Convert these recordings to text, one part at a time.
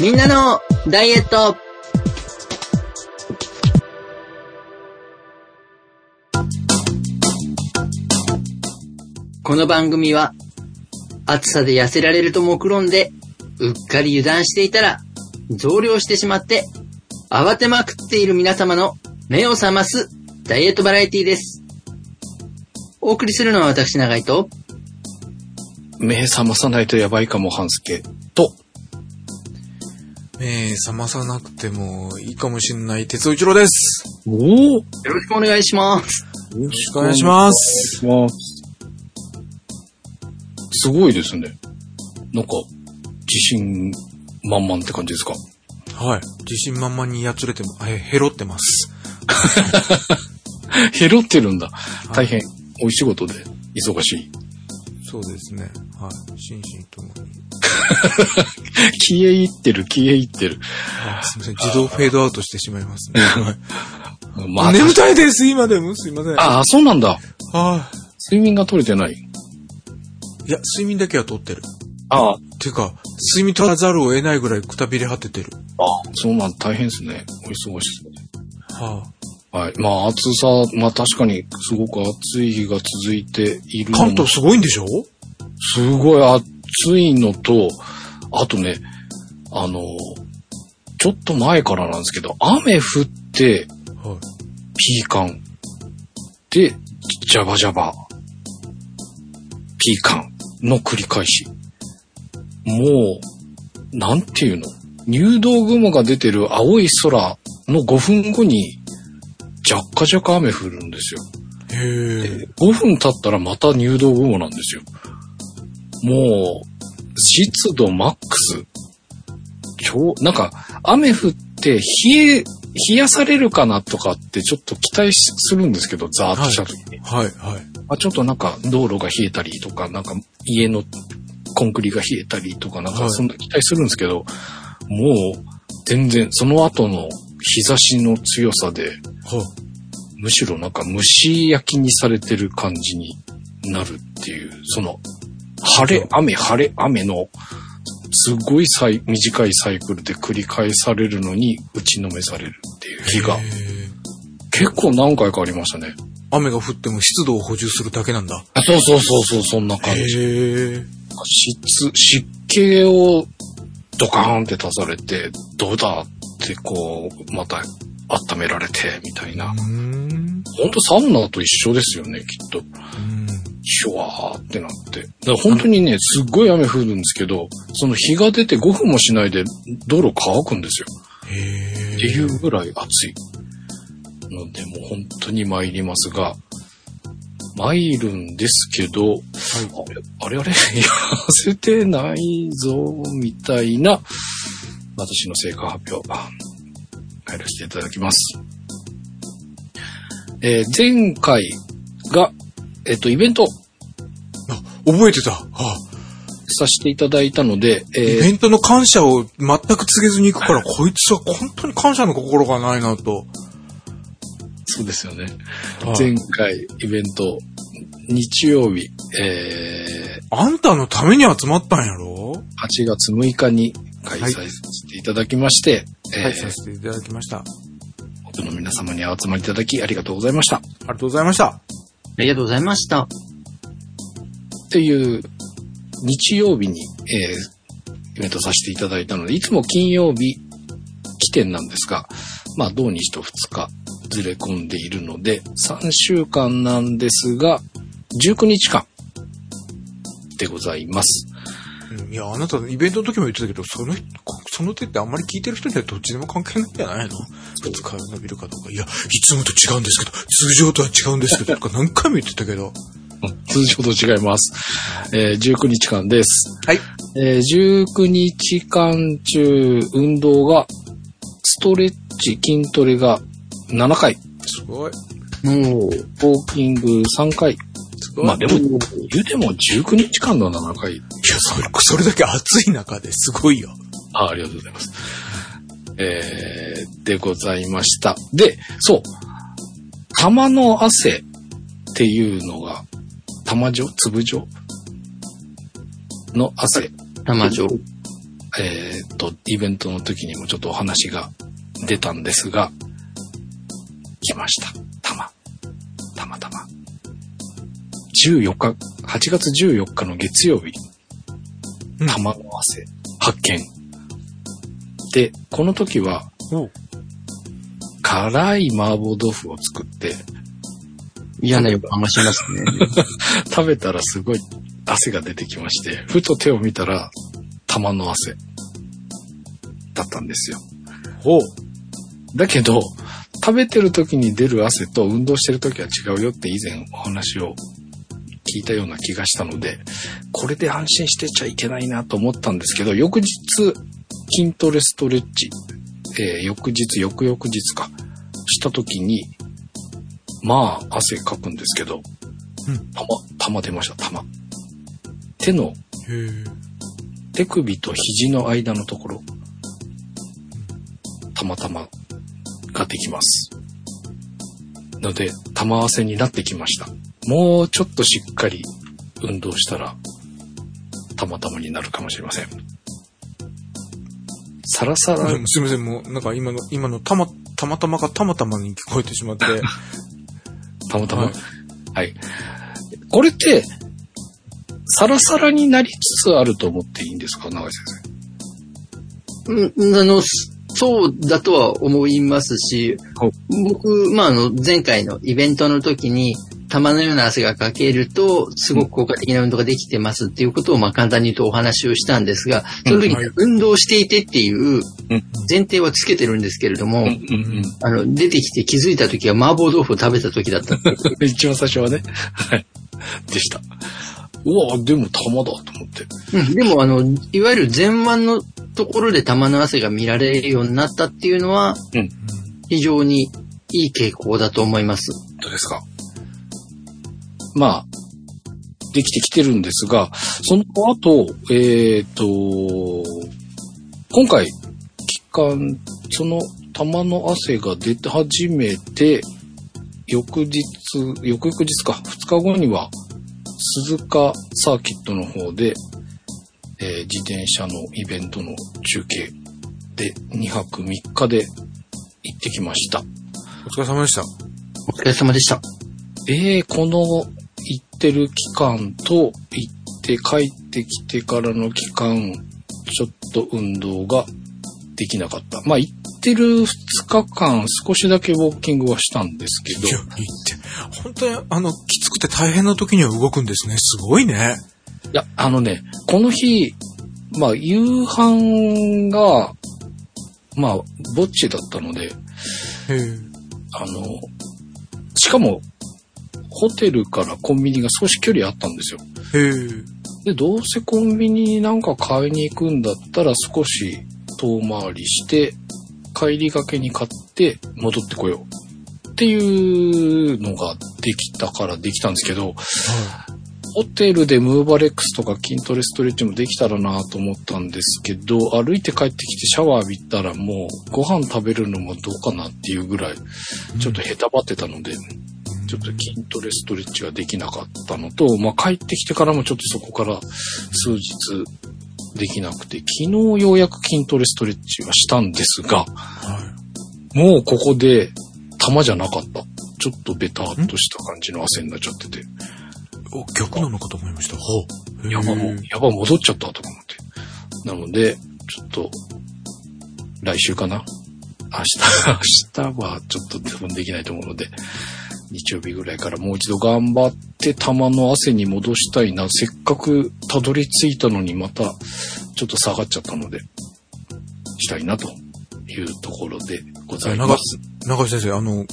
みんなのダイエット。この番組は暑さで痩せられると目論んでうっかり油断していたら増量してしまって慌てまくっている皆様の目を覚ますダイエットバラエティです。お送りするのは私長井と。目覚まさないとやばいかも、半助、目覚まさなくてもいいかもしんない哲夫一郎です。おおよろしくお願いします。よろしくお願いします。すごいですね。なんか、自信満々って感じですか？はい。自信満々にやつれても、え、ヘロってます。ヘロってるんだ。大変、お仕事で忙しい。そうですね。はい。心身ともに。消え入ってる、消え入ってる。あすみません。自動フェードアウトしてしまいますね。は いまあ、眠たいです、今でも。すいません。ああ、そうなんだ。は睡眠が取れてない。い。いや、睡眠だけはとってる。ああ、ていうか、睡眠取らざるを得ないぐらいくたびれ果ててる。そうなん、大変ですね。お忙しいですね。ははい。まあ、暑さ、まあ確かにすごく暑い日が続いている関東すごいんでしょ？すごい暑いのと、あとね、あの、ちょっと前からなんですけど、雨降って、はい。ピーカン。で、ジャバジャバ。ピーカンの繰り返し。もう、なんていうの？入道雲が出てる青い空の5分後に、ジャッカジャカ雨降るんですよ。へえ。5分経ったらまた入道雲なんですよ。もう、湿度マックス。超、なんか、雨降って冷え、冷やされるかなとかってちょっと期待するんですけど、ザーッとした時に。はい、はい。まあ、ちょっとなんか道路が冷えたりとか、なんか家のコンクリが冷えたりとか、なんはいかそんな期待するんですけど、もう全然その後の日差しの強さで、はむしろなんか蒸し焼きにされてる感じになるっていう、その、晴れ、雨、晴れ、雨の、すごい短いサイクルで繰り返されるのに打ちのめされるっていう日が結構何回かありましたね。雨が降っても湿度を補充するだけなんだ。あそうそうそうそう、そんな感じ。湿、湿気をドカーンって足されて、どうだってこう、また温められて、みたいな。ほんとサウナと一緒ですよね、きっと。うん。シュワーってなって。だから本当にね、すっごい雨降るんですけど、その日が出て5分もしないで道路乾くんですよ。へえ。っていうぐらい暑い。ので、もう本当に参りますが、参るんですけど、あれあれあれ？痩せてないぞ、みたいな、私の成果発表、入らせていただきます。えー前回が、えっ、と、イベントあ、覚えてた。はさせていただいたので、イえーベントの感謝を全く告げずに行くから、こいつは本当に感謝の心がないなと。そうですよね。はい前回イベント、日曜日、えあんたのために集まったんやろ？ー8月6日に開催させていただきまして、はい、えーさせていただきました。あ多くの皆様にお集まりいただきありがとうございました。りがとうございました。ありがとうございました。っていう日曜日に、えーイベントさせていただいたので、いつも金曜日起点なんですが、まあ、土日と2日ずれ込んでいるので、3週間なんですが、19日間でございます。うんいや、あなた、イベントの時も言ってたけど、その、その手ってあんまり聞いてる人にはどっちでも関係ないんじゃないの？二日伸びるかどうか。いや、いつもと違うんですけど、通常とは違うんですけど、とか何回も言ってたけど。通常と違います。えー19日間です。はい。えー19日間中、運動が、ストレッチ、筋トレが7回、すごい。おー。ウォーキング3回。すごい。まあでも、言うても19日間の7回。いや、それ、それだけ暑い中ですごいよ。あありがとうございます。えー、でございました。で、そう。玉の汗っていうのが、玉状？粒状？の汗。玉状。えーっと、イベントの時にもちょっとお話が出たんですが、来ました。たま。たまたま。14日、8月14日の月曜日、うん玉の汗発見。で、この時は、辛い麻婆豆腐を作って、嫌な予感がしますね。食べたらすごい汗が出てきまして、ふと手を見たら、玉の汗だったんですよ。ほう。だけど、食べてる時に出る汗と運動してる時は違うよって以前お話を聞いたような気がしたので、これで安心してちゃいけないなと思ったんですけど、翌日、筋トレストレッチ、えー翌日、翌々日か、した時に、まあ、汗かくんですけど、うん玉、玉出ました、玉。手の。手首と肘の間のところ、たまたまができます。ので、玉汗になってきました。もうちょっとしっかり運動したら、たまたまになるかもしれません。サラサラ、すいません、もう、なんか今の、今のたま、たまたまがたまたまに聞こえてしまって。たまたま、ははいい。これって、サラサラになりつつあると思っていいんですか長井先うん、あの、そうだとは思いますしほ、僕、まあ、あの、前回のイベントの時に、玉のような汗がかけると、すごく効果的な運動ができてますっていうことを、まあ、簡単に言うとお話をしたんですが、その時にはい運動していてっていううん前提はつけてるんですけれども、あの、出てきて気づいた時は麻婆豆腐を食べた時だった。一番最初はね。はい。でした。うわでも玉だと思って。うん、でも、あの、いわゆる前腕のところで玉の汗が見られるようになったっていうのは、うん。非常にいい傾向だと思います。どうですか？まあ、できてきてるんですが、その後、えっ、と、今回、期間、その玉の汗が出て始めて、翌日、翌々日か、2日後には、鈴鹿サーキットの方で、えー自転車のイベントの中継で2泊3日で行ってきました。お疲れ様でした。お疲れ様でした。えー、この行ってる期間と行って帰ってきてからの期間、ちょっと運動ができなかった。まあ行ってる2日間少しだけウォーキングはしたんですけどいや、、いいって。本当に、あの、きつくて大変な時には動くんですね。すごいね。いや、あのね、この日、まあ夕飯が、まあ、ぼっちだったので。あの、しかも、ホテルからコンビニが少し距離あったんですよ。へえ。で、どうせコンビニになんか買いに行くんだったら少し遠回りして、帰りがけに買って戻ってこよう。っていうのができたからできたんですけど、ホテルでムーバレックスとか筋トレストレッチもできたらなと思ったんですけど、歩いて帰ってきてシャワー浴びたらもうご飯食べるのもどうかなっていうぐらい、ちょっとへたばってたので、ちょっと筋トレストレッチができなかったのと、まあ、帰ってきてからもちょっとそこから数日できなくて、昨日ようやく筋トレストレッチはしたんですが、はい。もうここで玉じゃなかった。ちょっとベターっとした感じの汗になっちゃってて、お、逆なのかと思いました。ほう。やばもう、やば戻っちゃったとか思って。なので、ちょっと、来週かな明日、明日はちょっと多分できないと思うので、日曜日ぐらいからもう一度頑張って玉の汗に戻したいな。せっかくたどり着いたのにまたちょっと下がっちゃったので、したいなというところでございます。中井先生、あの、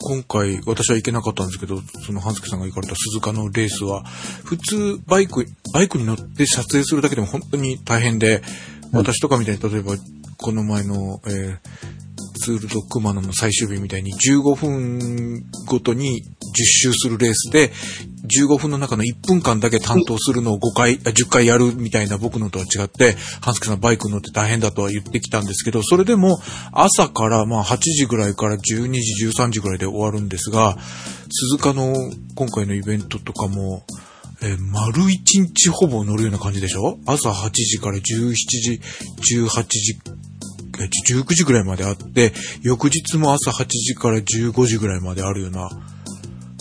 今回私は行けなかったんですけど、その半助さんが行かれた鈴鹿のレースは、普通バイク、バイクに乗って撮影するだけでも本当に大変で、私とかみたいに例えばこの前の、えーツールドクマノの最終日みたいに15分ごとに10周するレースで、15分の中の1分間だけ担当するのを5回、10回やるみたいな僕のとは違って、半助さんバイク乗って大変だとは言ってきたんですけど、それでも朝からまあ8時ぐらいから12時、13時ぐらいで終わるんですが、鈴鹿の今回のイベントとかも、えー丸一日ほぼ乗るような感じでしょ？朝8時から17時、18時、えー19時ぐらいまであって、翌日も朝8時から15時ぐらいまであるような、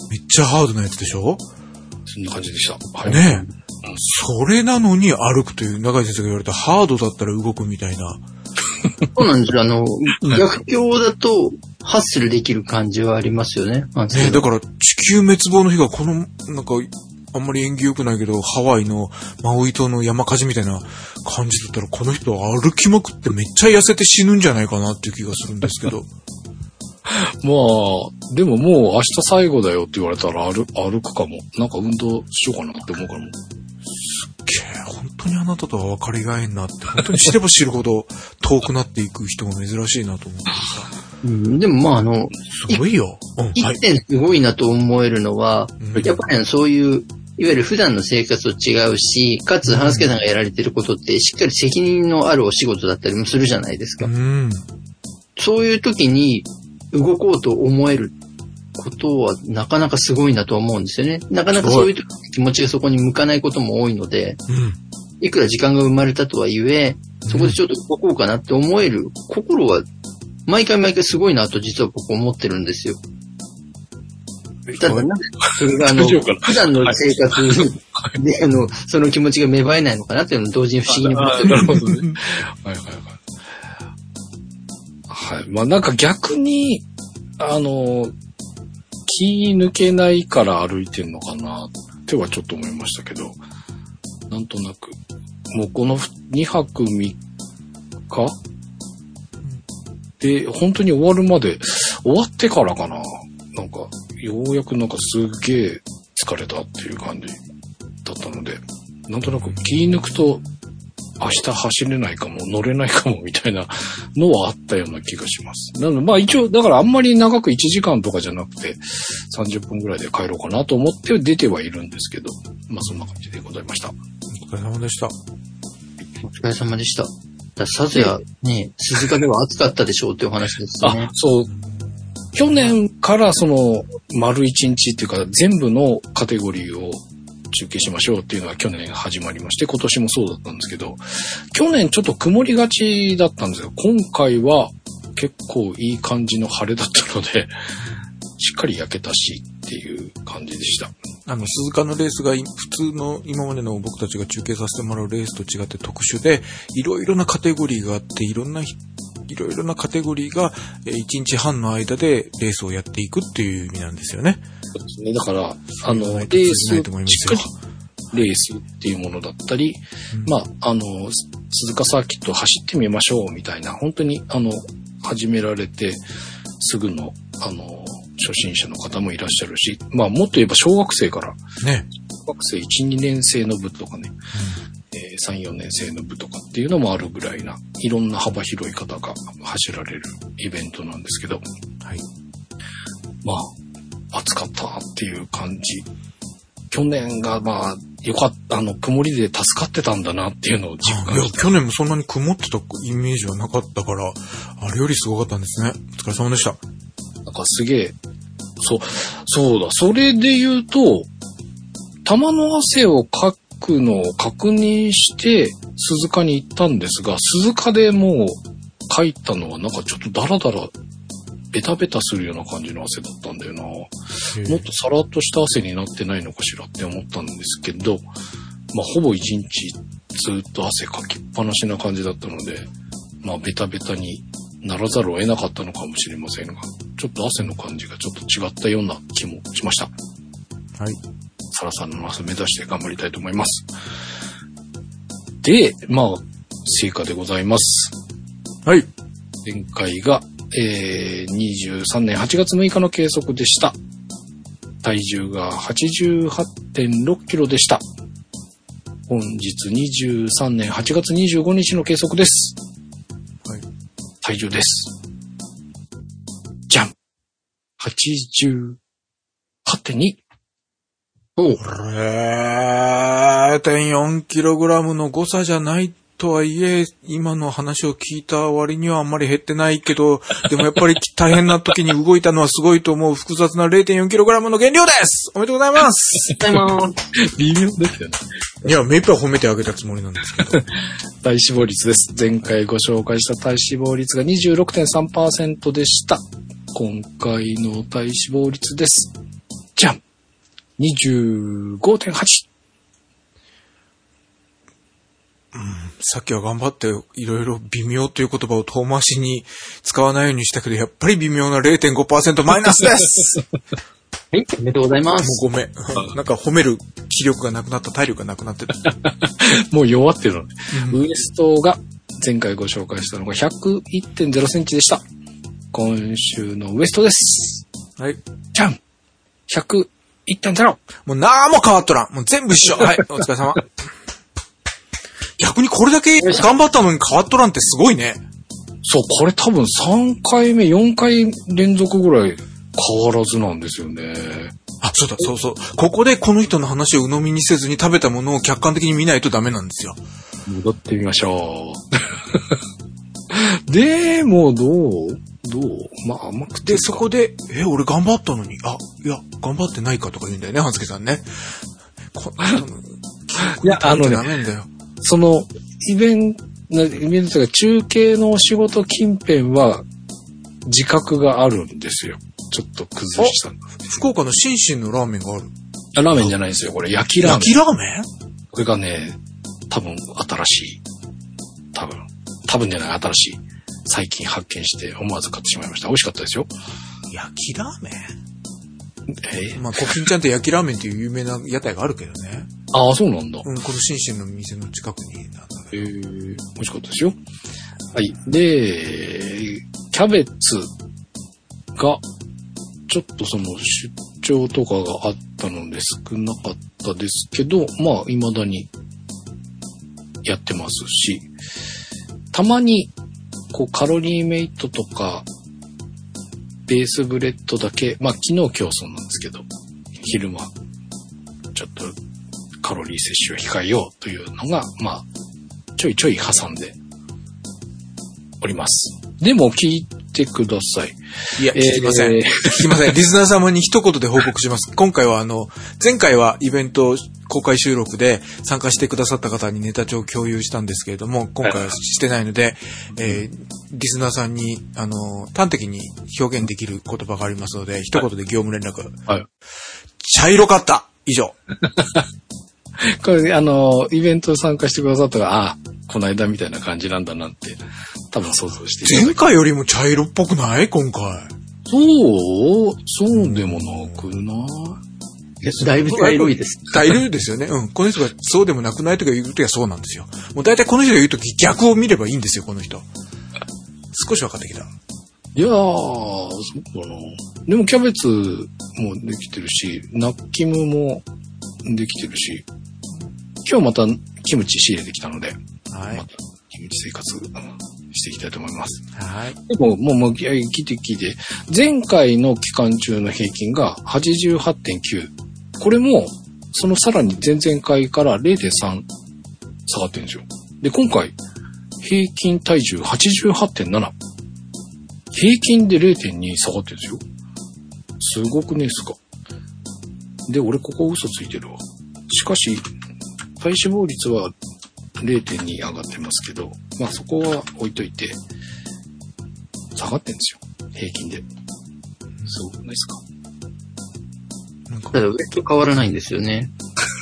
めっちゃハードなやつでしょ？そんな感じでした。はい。ねえ。それなのに歩くという、中井先生が言われたハードだったら動くみたいな。そうなんですよ。あの、逆境だと、ハッスルできる感じはありますよね。ねだから地球滅亡の日がこの、なんか、あんまり縁起良くないけど、ハワイのマウイ島の山火事みたいな感じだったら、この人歩きまくってめっちゃ痩せて死ぬんじゃないかなっていう気がするんですけど。まあ、でももう明日最後だよって言われたら歩歩くかも。なんか運動しようかなって思うからも。けー本当にあなたとは分かりがえんなって、本当に知れば知るほど遠くなっていく人が珍しいなと思ってさ。うん、でもまああの、すごいよ。うん、点すごいなと思えるのは、うんやっぱりそういう、いわゆる普段の生活と違うし、かつ、花助さんがやられてることって、しっかり責任のあるお仕事だったりもするじゃないですか。うん。そういう時に動こうと思えることはなかなかすごいなと思うんですよね。なかなかそういう時気持ちがそこに向かないことも多いので、うん。いくら時間が生まれたとはいえ、そこでちょっと動こうかなって思える心は、毎回毎回すごいなと実は僕思ってるんですよ。ただそれがあの、普段の生活で、あの、その気持ちが芽生えないのかなっていうのを同時に不思議に思ってる。なるほどね。はいはいはい。はい。まあなんか逆に、あの、気抜けないから歩いてんのかなってはちょっと思いましたけど、なんとなく、もうこの2泊3日？で、本当に終わるまで、終わってからかな？なんか、ようやくなんかすっげえ疲れたっていう感じだったので、なんとなく気抜くと、明日走れないかも、乗れないかも、みたいなのはあったような気がします。なので、まあ一応、だからあんまり長く1時間とかじゃなくて、30分ぐらいで帰ろうかなと思って出てはいるんですけど、まあそんな感じでございました。お疲れ様でした。お疲れ様でした。ださぞや、ね、鈴鹿では暑かったでしょうっていうお話ですあね、。そう。去年からその、丸一日っていうか、全部のカテゴリーを中継しましょうっていうのは去年始まりまして、今年もそうだったんですけど、去年ちょっと曇りがちだったんですが、今回は結構いい感じの晴れだったので、しっかり焼けたしっていう感じでした。あの、鈴鹿のレースが普通の今までの僕たちが中継させてもらうレースと違って特殊で、いろいろなカテゴリーがあって、いろんな、いろいろなカテゴリーが1日半の間でレースをやっていくっていう意味なんですよね。そうですね。だから、あの、レース、しっかりレースっていうものだったり、うんまあ、あの、鈴鹿サーキット走ってみましょうみたいな、本当に、あの、始められてすぐの、あの、初心者の方もいらっしゃるし、まあ、もっと言えば小学生から、ね。小学生1、2年生の部とかね、えー3、4年生の部とかっていうのもあるぐらいな、いろんな幅広い方が走られるイベントなんですけど、はい。まあ、暑かったっていう感じ。去年がまあ、よかった、あの、曇りで助かってたんだなっていうのを実いや感し、た。去年もそんなに曇ってたイメージはなかったから、あれよりすごかったんですね。お疲れ様でした。なんかすげえ、そう、そうだ、それで言うと、玉の汗をかくのを確認して、鈴鹿に行ったんですが、鈴鹿でもう書いたのはなんかちょっとダラダラ、ベタベタするような感じの汗だったんだよな。もっとさらっとした汗になってないのかしらって思ったんですけど、まあ、ほぼ一日ずっと汗かきっぱなしな感じだったので、まあ、ベタベタにならざるを得なかったのかもしれませんが、ちょっと汗の感じがちょっと違ったような気もしました。はい。サラさんの汗目指して頑張りたいと思います。で、まあ、成果でございます。はい。前回が、えー、23年8月6日の計測でした。体重が88.6キロでした。本日23年8月25日の計測です。はい。体重です。じゃん !88.2! おう0.4キログラムの誤差じゃないっとはいえ、今の話を聞いた割にはあんまり減ってないけど、でもやっぱり大変な時に動いたのはすごいと思う複雑な 0.4kg の原料ですおめでとうございますございます。微妙ですよね。いや、目いっぱい褒めてあげたつもりなんですけど。体脂肪率です。前回ご紹介した体脂肪率が26.3%でした。今回の体脂肪率です。じゃん !25.8! さっきは頑張っていろいろ微妙という言葉を遠回しに使わないようにしたけど、やっぱり微妙な0.5%マイナスですはい、おめでとうございまもす。うごめん。なんか褒める気力がなくなった、体力がなくなってた。もう弱ってるのね。うんウエストが前回ご紹介したのが101.0センチでした。今週のウエストです。はい。じゃん !101.0! もうなんも変わっとらん。もう全部一緒。はい、お疲れ様。逆にこれだけ頑張ったのに変わっとらんってすごいね。そう、これ多分3回目、4回連続ぐらい変わらずなんですよね。あ、そうだ、そうそう。ここでこの人の話を鵜呑みにせずに食べたものを客観的に見ないとダメなんですよ。戻ってみましょう。でも、どう？どう？まあ、甘くてで、そこで、え、俺頑張ったのに、あ、頑張ってないかとか言うんだよね、半助さんね。こいやあのねダメなんだよ。その、イベント、イベントというか中継のお仕事近辺は、自覚があるんですよ。ちょっと崩した。福岡のシンシンのラーメンがある。あラーメンじゃないんですよ。これ、焼きラーメン。焼きラーメン？これがね、多分新しい。多分。多分じゃない、新しい。最近発見して思わず買ってしまいました。美味しかったですよ。焼きラーメえ？ンまあ、コキンちゃんって焼きラーメンっていう有名な屋台があるけどね。ああ、そうなんだ。うん、このシンシンの店の近くになんだえー、美味しかったですよ。はい。で、キャベツが、ちょっとその出張とかがあったので少なかったですけど、まあ、未だにやってますし、たまに、こう、カロリーメイトとか、ベースブレッドだけ、まあ、昨日今日そうなんですけど、昼間、ちょっとカロリー摂取を控えようというのが、まあ、ちょいちょい挟んでおります。でも聞いてください。いや、聞きません。えー聞きません。リスナー様に一言で報告します。今回はあの、前回はイベント公開収録で参加してくださった方にネタ帳を共有したんですけれども、今回はしてないので、えーリスナーさんに、あの、端的に表現できる言葉がありますので、一言で業務連絡。はい。茶色かった以上。これ、あの、イベント参加してくださったら、ああ、この間みたいな感じなんだなって、多分想像して前回よりも茶色っぽくない？今回。そう？そうでもなくない？だいぶ茶色いです。茶色いですよね。うん。この人がそうでもなくないとか言うときはそうなんですよ。もう大体この人が言うとき逆を見ればいいんですよ、この人。少し分かってきた。いやー、そうかな。でもキャベツもできてるし、ナッキムもできてるし、今日またキムチ仕入れてきたので、はいまたキムチ生活していきたいと思います。はい。でも、もう、もう、聞いて聞いて、前回の期間中の平均が88.9。これも、そのさらに前々回から0.3下がってるんですよ。で、今回、平均体重88.7。平均で0.2下がってるんですよ。すごくねえっすか。で、俺ここ嘘ついてるわ。しかし、体脂肪率は0.2上がってますけど、まあそこは置いといて、下がってんですよ。平均で。すごくないですかなんかただ、ウエスト変わらないんですよね。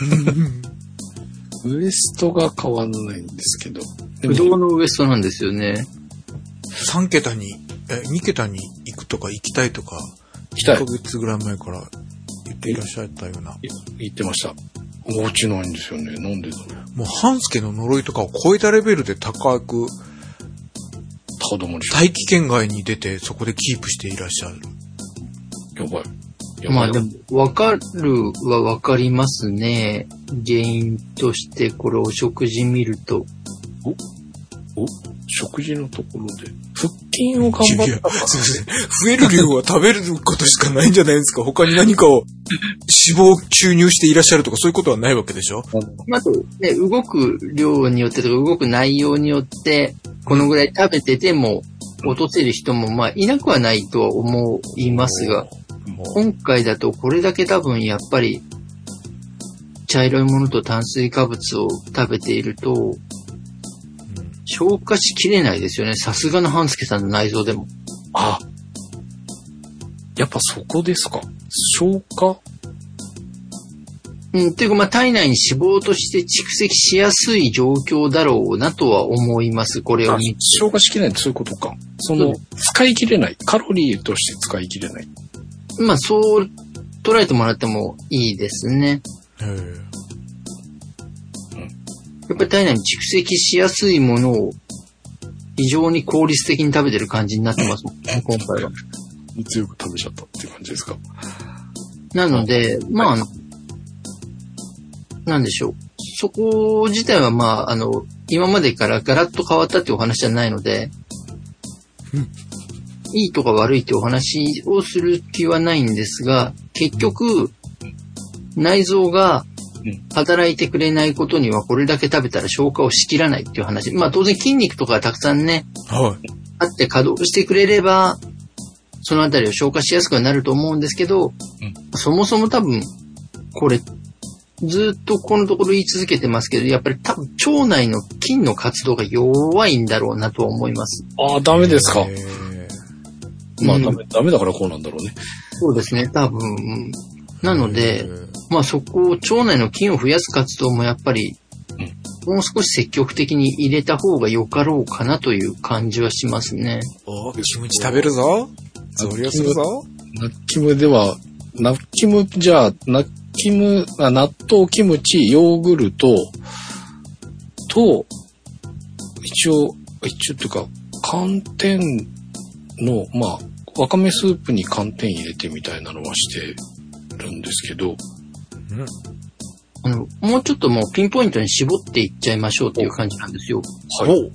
ウエストが変わらないんですけど。で不動のウエストなんですよね。3桁に、え、2桁に行くとか行きたいとか、行きたい1ヶ月ぐらい前から言っていらっしゃったような。言ってました。落ちないんですよね。なんでだろう。もう、半助の呪いとかを超えたレベルで高く、高止まりし大気圏外に出て、そこでキープしていらっしゃる。やばい。やばいまあでも、わかるはわかりますね。原因として、これお食事見ると。お？食事のところで。腹筋を頑張った、すいません。増える量は食べることしかないんじゃないですか。他に何かを脂肪を注入していらっしゃるとかそういうことはないわけでしょ？あと、ね、動く量によってとか動く内容によって、このぐらい食べてても落とせる人もまあいなくはないとは思いますが、今回だとこれだけ多分やっぱり茶色いものと炭水化物を食べていると、消化しきれないですよね。さすがの半助さんの内臓でも。あ、やっぱそこですか。消化？うん、っていうかまあ体内に脂肪として蓄積しやすい状況だろうなとは思います。これをあ見て。消化しきれないってそういうことか。その、使い切れない。カロリーとして使い切れない。まあそう捉えてもらってもいいですね。へえやっぱり体内に蓄積しやすいものを非常に効率的に食べてる感じになってますもんね、今回は。強く食べちゃったっていう感じですか？なので、まああの、なんでしょう。そこ自体はまあ、あの、今までからガラッと変わったっていうお話じゃないので、いいとか悪いっていうお話をする気はないんですが、結局、内臓が働いてくれないことにはこれだけ食べたら消化をしきらないっていう話。まあ当然筋肉とかたくさんね、はい。あって稼働してくれれば、そのあたりを消化しやすくはなると思うんですけど、そもそも多分、これ、ずっとこのところ言い続けてますけど、やっぱり多分腸内の筋の活動が弱いんだろうなとは思います。ああ、ダメですか。まあダメ、ダメだからこうなんだろうね。そうですね、多分。なので、まあそこを腸内の筋を増やす活動もやっぱり、もう少し積極的に入れた方がよかろうかなという感じはしますね。おキムチ食べるぞ。増量するぞ。ナッキムでは、ナッキム、じゃあ、ナッキム、あ納豆、キムチ、ヨーグルト、と、一応、一応っていうか、寒天の、まあ、わかめスープに寒天入れてみたいなのはしてるんですけど、うんあの、もうちょっともうピンポイントに絞っていっちゃいましょうっていう感じなんですよ。はい。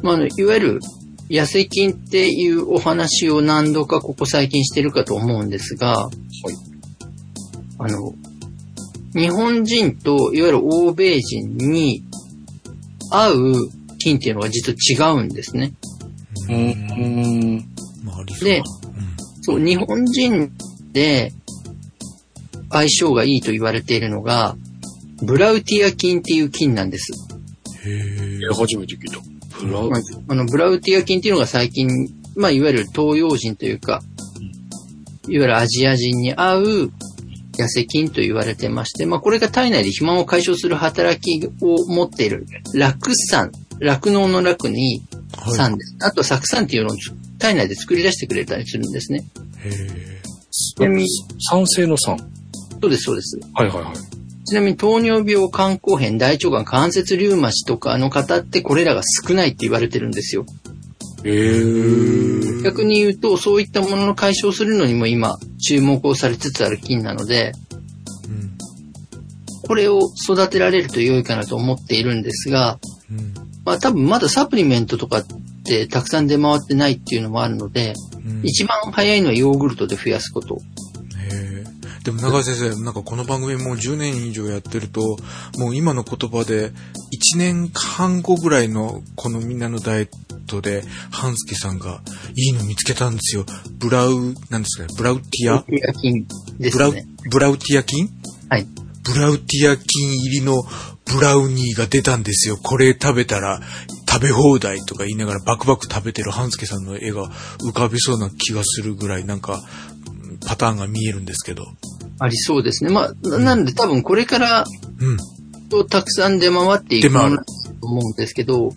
まあ、あの、いわゆる、痩せ菌っていうお話を何度かここ最近してるかと思うんですが、あの、日本人といわゆる欧米人に合う菌っていうのが実は違うんですね。うーん。でだそう、日本人で相性がいいと言われているのが、ブラウティア菌っていう菌なんです。うん。へえ。初めて聞いた。ブラウまあ、あの、ブラウティア菌っていうのが最近、まあ、いわゆる東洋人というか、いわゆるアジア人に合う痩せ菌と言われてまして、まあ、これが体内で肥満を解消する働きを持っている、酪酸、酪農の酪にはい酸です。あと、酢酸っていうのを体内で作り出してくれたりするんですね。へえ。酸性の酸。そうです、そうです。はいはいはい。ちなみに糖尿病、肝硬変、大腸がん、関節リウマチとかの方ってこれらが少ないって言われてるんですよ。へー。逆に言うと、そういったものの解消するのにも今、注目をされつつある菌なので、うん。これを育てられると良いかなと思っているんですが、うん。まあ多分まだサプリメントとかってたくさん出回ってないっていうのもあるので、うん一番早いのはヨーグルトで増やすこと。でも長井先生、なんかこの番組もう10年以上やってると、もう今の言葉で、1年半後ぐらいのこのみんなのダイエットで、半助さんがいいの見つけたんですよ。ブラウ、なんですかね、ブラウティア？ブラ菌でブラウすね。、ブラウティア菌？はい。ブラウティア菌入りのブラウニーが出たんですよ。これ食べたら食べ放題とか言いながらバクバク食べてる半助さんの絵が浮かびそうな気がするぐらいなんかうんパターンが見えるんですけど。ありそうですね。まあ、ななので多分これからうん。とたくさん出回っていく出回るものだと思うんですけど、うん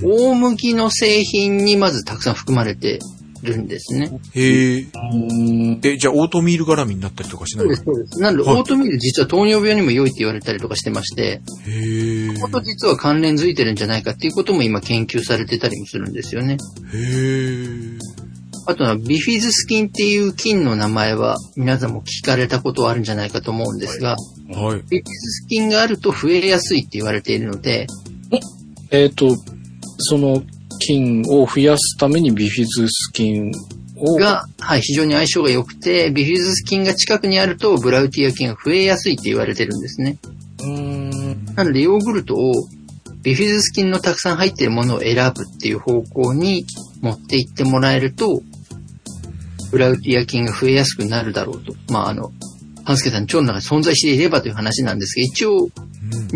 大麦の製品にまずたくさん含まれてるんですね。へえ。うんえ、じゃあオートミール絡みになったりとかしなそうです、そうです。なので、はいオートミール実は糖尿病にも良いって言われたりとかしてまして、へえ。ここと実は関連づいてるんじゃないかっていうことも今研究されてたりもするんですよね。へえ。あとはビフィズス菌っていう菌の名前は皆さんも聞かれたことはあるんじゃないかと思うんですが、はい。ビフィズス菌があると増えやすいって言われているので、えっ、と、その、菌を増やすためにビフィズス菌を。が、はい、非常に相性が良くて、ビフィズス菌が近くにあると、ブラウティア菌が増えやすいって言われてるんですね。うーん。なので、ヨーグルトを、ビフィズス菌のたくさん入っているものを選ぶっていう方向に持っていってもらえると、ブラウティア菌が増えやすくなるだろうと。まあ、あの、ハンスケさん、腸の中に存在していればという話なんですが、一応、うん。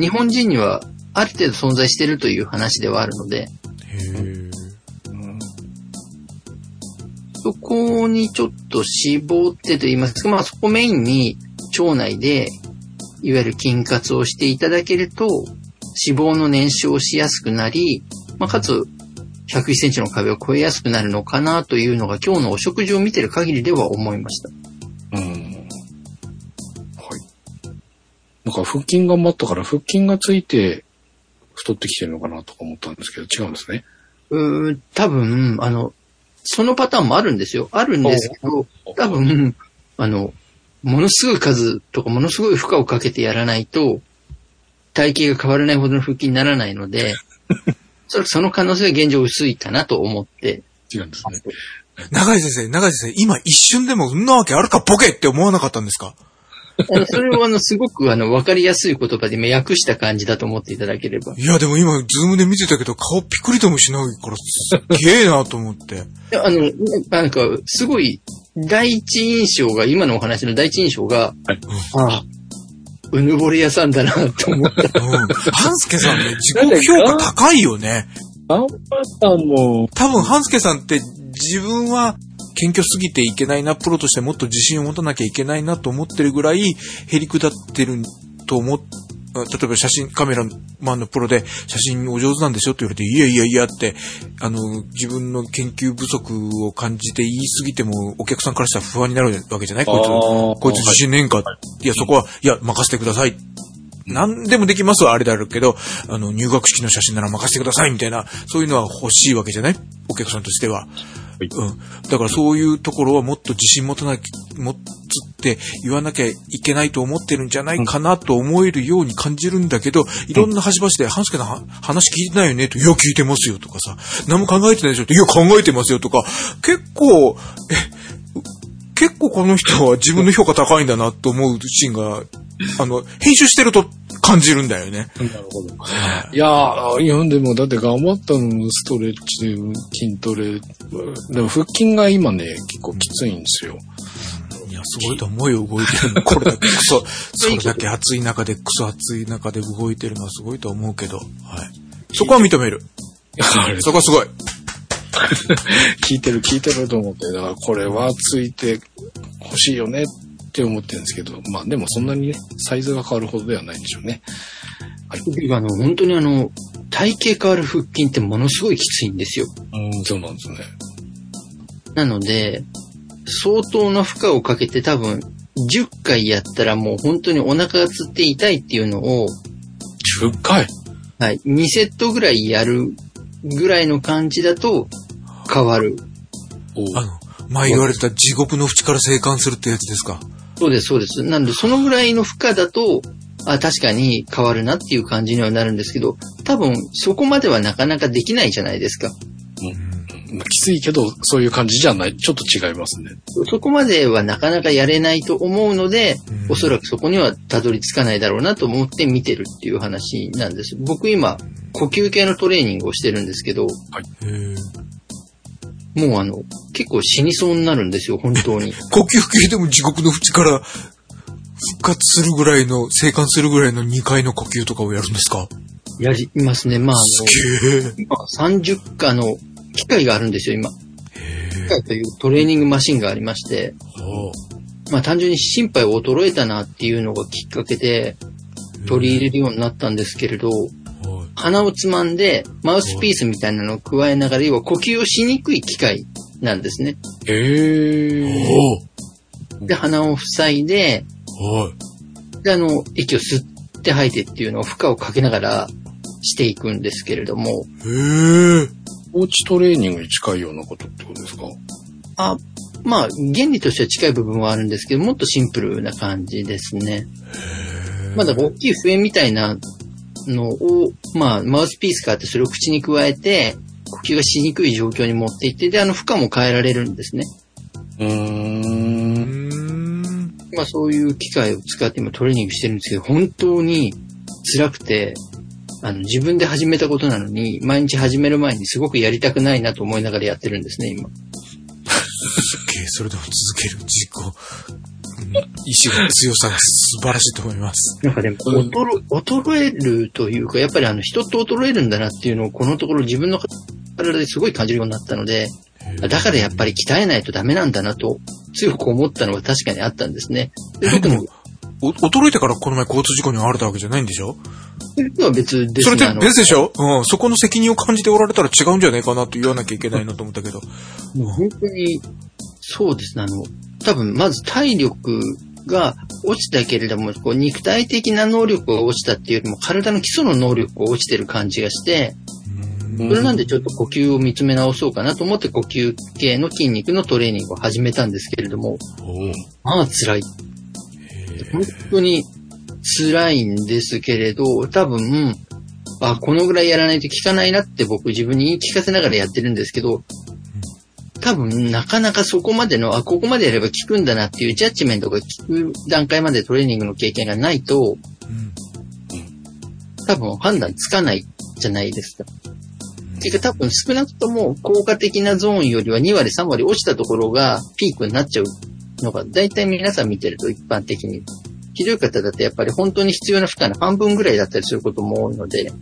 日本人にはある程度存在しているという話ではあるので。そこにちょっと絞ってと言いますか、まあそこメインに腸内で、いわゆる筋活をしていただけると、脂肪の燃焼をしやすくなり、まあかつ、101センチの壁を越えやすくなるのかなというのが今日のお食事を見てる限りでは思いました。うん。はい。なんか腹筋頑張ったから腹筋がついて太ってきてるのかなとか思ったんですけど、違うんですね。うーん、多分、あの、そのパターンもあるんですよ。あるんですけど、多分、あの、ものすごい数とかものすごい負荷をかけてやらないと、体型が変わらないほどの腹筋にならないので、それその可能性は現状薄いかなと思って、違うんですね。長井先生、長井先生、今一瞬でもそんなわけあるかボケって思わなかったんですか？あのそれをあの、すごくあの、わかりやすい言葉で今訳した感じだと思っていただければ。いや、でも今、ズームで見てたけど、顔ピクリともしないから、すっげえなと思って。であの、なんか、すごい、第一印象が、今のお話の第一印象が、はいああ、うぬぼれ屋さんだなと思った。うん。ハンスケさんね、自己評価高いよね。アンパさんも、多分、ハンスケさんって自分は謙虚すぎていけないな、プロとしてもっと自信を持たなきゃいけないなと思ってるぐらい、へりくだってると思っ例えば写真、カメラマンのプロで写真お上手なんでしょって言われて、いやいやいやって、あの、自分の研究不足を感じて言い過ぎても、お客さんからしたら不安になるわけじゃない？こいつ、こいつ自信ねえんか？いや、そこは、いや、任せてください。何でもできますはあれだろうけど、あの、入学式の写真なら任せてくださいみたいな、そういうのは欲しいわけじゃない？お客さんとしては。いうん。だからそういうところはもっと自信持たなきゃ、持つって言わなきゃいけないと思ってるんじゃないかなと思えるように感じるんだけど、いろんな端々で、半助のは話聞いてないよねと、いや、聞いてますよとかさ、何も考えてないでしょって、いや、考えてますよとか、結構、え、結構この人は自分の評価高いんだなと思うシーンが、あの、編集してると感じるんだよね。なるほど。いやー、いや、でもだって頑張ったのストレッチで筋トレ。でも腹筋が今ね、結構きついんですよ。いや、すごいと思うよ、動いてるの。これだけ クソ、それだけ暑い中で、クソ暑い中で動いてるのはすごいと思うけど、はい。そこは認める。そこはすごい。聞いてる聞いてると思って、だからこれはついて欲しいよねって思ってるんですけど、まあでもそんなにね、サイズが変わるほどではないんでしょうね。あの、本当にあの、体型変わる腹筋ってものすごいきついんですよ。うん、そうなんですね。なので、相当な負荷をかけて多分、10回やったらもう本当にお腹がつって痛いっていうのを、10回？はい、2セットぐらいやるぐらいの感じだと変わる。おあの、前言われた地獄の淵から生還するってやつですか？そうです、そうです。なんで、そのぐらいの負荷だと、あ、確かに変わるなっていう感じにはなるんですけど、多分、そこまではなかなかできないじゃないですか。まあきついけど、そういう感じじゃない。ちょっと違いますね。そこまではなかなかやれないと思うので、うんおそらくそこにはたどり着かないだろうなと思って見てるっていう話なんです。僕今、呼吸系のトレーニングをしてるんですけど、へーもうあの、結構死にそうになるんですよ、本当に。呼吸系でも地獄の淵から復活するぐらいの、生還するぐらいの2回の呼吸とかをやるんですか？やりますね。まあ、あ。の、今30回の機械があるんですよ、今。機械というトレーニングマシンがありまして、はまあ単純に心肺を衰えたなっていうのがきっかけで取り入れるようになったんですけれど、鼻をつまんで、マウスピースみたいなのを加えながら、要は呼吸をしにくい機械なんですね。へえ。で、鼻を塞いで、はい。で、あの、息を吸って吐いてっていうのを負荷をかけながらしていくんですけれども、へえ。コーチトレーニングに近いようなことってことですか？あ、まあ、原理としては近い部分はあるんですけど、もっとシンプルな感じですね。まだ大きい笛みたいなのを、まあ、マウスピースがあってそれを口に加えて、呼吸がしにくい状況に持っていって、で、あの、負荷も変えられるんですね。うー。うんん。まあそういう機械を使って今トレーニングしてるんですけど、本当に辛くて、あの、自分で始めたことなのに、毎日始める前にすごくやりたくないなと思いながらやってるんですね、今。すっげえ、それでも続ける自己、うん意志の強さが素晴らしいと思います。なんかでも、うん衰衰えるというか、やっぱりあの、人って衰えるんだなっていうのを、このところ自分の体ですごい感じるようになったので、だからやっぱり鍛えないとダメなんだなと、強く思ったのは確かにあったんですね。で、え、僕も衰えてからこの前交通事故に遭われたわけじゃないんでしょ？それとは別ですね。それって別でしょ？うん。そこの責任を感じておられたら違うんじゃないかなと言わなきゃいけないなと思ったけど。もう本当に、そうですね。あの、多分、まず体力が落ちたけれども、こう肉体的な能力が落ちたっていうよりも、体の基礎の能力が落ちてる感じがして、うんそれなんでちょっと呼吸を見つめ直そうかなと思って呼吸系の筋肉のトレーニングを始めたんですけれども、まあ辛い。本当に辛いんですけれど、多分、あ、このぐらいやらないと効かないなって僕自分に言い聞かせながらやってるんですけど、多分なかなかそこまでの、あ、ここまでやれば効くんだなっていうジャッジメントが効く段階までトレーニングの経験がないと、多分判断つかないじゃないですか。ていうか多分少なくとも効果的なゾーンよりは2割3割落ちたところがピークになっちゃうのが大体皆さん見てると一般的に。ひどい方だとやっぱり本当に必要な負荷の半分ぐらいだったりすることも多いので、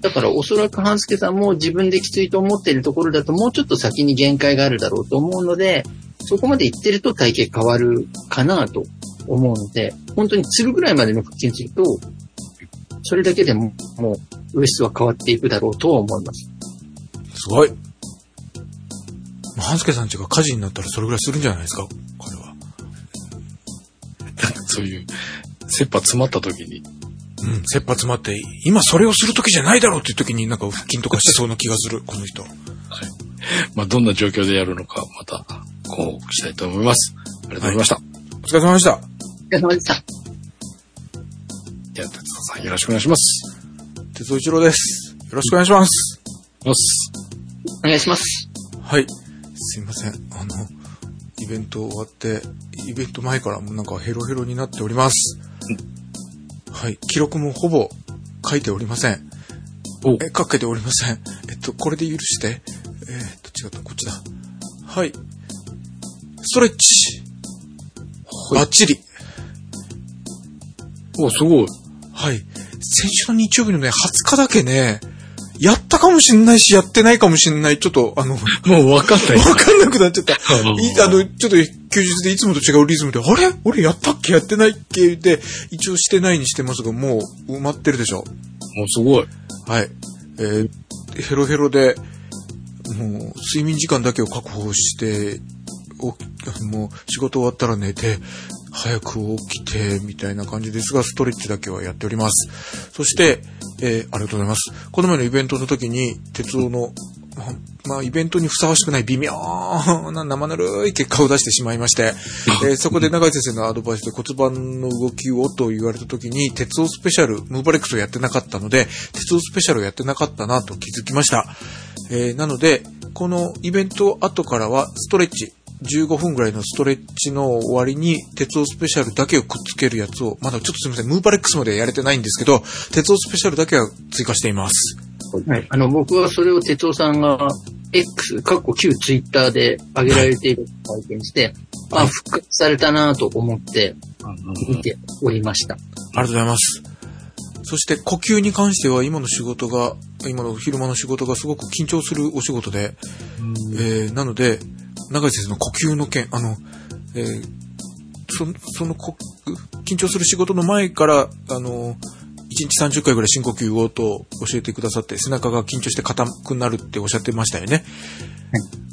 だからおそらく半助さんも自分できついと思っているところだともうちょっと先に限界があるだろうと思うので、そこまで行ってると体型変わるかなと思うので、本当につるぐらいまでの腹筋すると、それだけでももうウエストは変わっていくだろうとは思います。すごい。半助さんちが火事になったらそれぐらいするんじゃないですか？そういう、切羽詰まった時に、うん。切羽詰まって、今それをする時じゃないだろうっていう時になんか腹筋とかしそうな気がする、この人。まあ、どんな状況でやるのか、また、こう、したいと思います。ありがとうございました。お疲れ様でした。お疲れ様でした。いや、哲田さんよろしくお願いします。鉄尾一郎です。よろしくお願いします。よし。お願いします。はい。すいません。あの、イベント終わって、イベント前からもうなんかヘロヘロになっております。はい。記録もほぼ書いておりません。おえ、書けておりません。えっと、これで許して。えーっと、違った、こっちだ。はい。ストレッチ。バッチリ。お、すごい。はい。先週の日曜日のね、20日だけね、やったかもしんないし、やってないかもしんない。ちょっと、あの、もう分かんない。わかんなくなっちゃった。あの、ちょっと休日でいつもと違うリズムで、あれ？俺やったっけ？やってないっけで、一応してないにしてますが、もう埋まってるでしょ。もうすごい。はい。えーヘロヘロで、もう、睡眠時間だけを確保して、おもう、仕事終わったら寝て、早く起きて、みたいな感じですが、ストレッチだけはやっております。そして、えーありがとうございます。この前のイベントの時に、鉄道の、まあ、イベントにふさわしくない微妙な生ぬるい結果を出してしまいまして、えーそこで長井先生のアドバイスで骨盤の動きをと言われた時に、鉄道スペシャル、ムーバレックスをやってなかったので、鉄道スペシャルをやってなかったなと気づきました。えーなので、このイベント後からはストレッチ、15分ぐらいのストレッチの終わりに、鉄道スペシャルだけをくっつけるやつを、まだちょっとすみません、ムーバレックスまでやれてないんですけど、鉄道スペシャルだけは追加しています。はい。あの、僕はそれを哲夫さんが X、過去旧ツイッターで上げられているのを体験して、あ、復活されたなと思って見ておりました。ありがとうございます。そして呼吸に関しては今の仕事が、今の昼間の仕事がすごく緊張するお仕事で、えーなので、長井先生の呼吸の件、あの、えーそそのこ緊張する仕事の前から、あの、1日30回ぐらい深呼吸をと教えてくださって、背中が緊張して硬くなるっておっしゃってましたよね。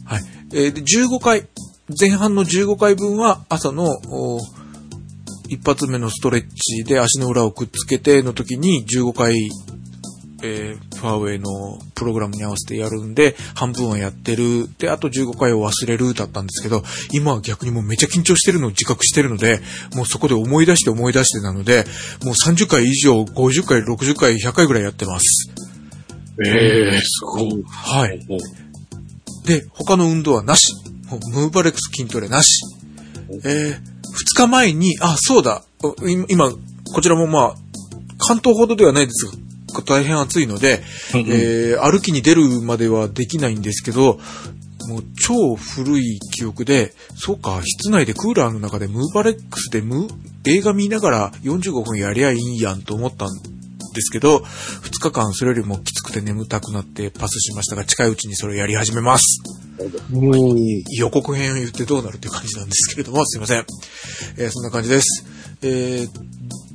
はい。えーで15回、前半の15回分は朝の、お一発目のストレッチで足の裏をくっつけての時に15回、えーファーウェイのプログラムに合わせてやるんで、半分はやってる。で、あと15回を忘れるだったんですけど、今は逆にもうめっちゃ緊張してるのを自覚してるので、もうそこで思い出して思い出してなので、もう30回以上、50回、60回、100回ぐらいやってます。ええすごい。はい。おで、他の運動はなし。もうムーバレックス筋トレなし。えー、二日前に、あ、そうだ。今、こちらもまあ、関東ほどではないですが、大変暑いので、えー歩きに出るまではできないんですけど、もう超古い記憶で、そうか、室内でクーラーの中でムーバレックスでムー映画見ながら45分やりゃいいやんと思ったんですけど、2日間それよりもきつくて眠たくなってパスしましたが、近いうちにそれをやり始めます。予告編を言ってどうなるっていう感じなんですけれども、すいません。えーそんな感じです。えー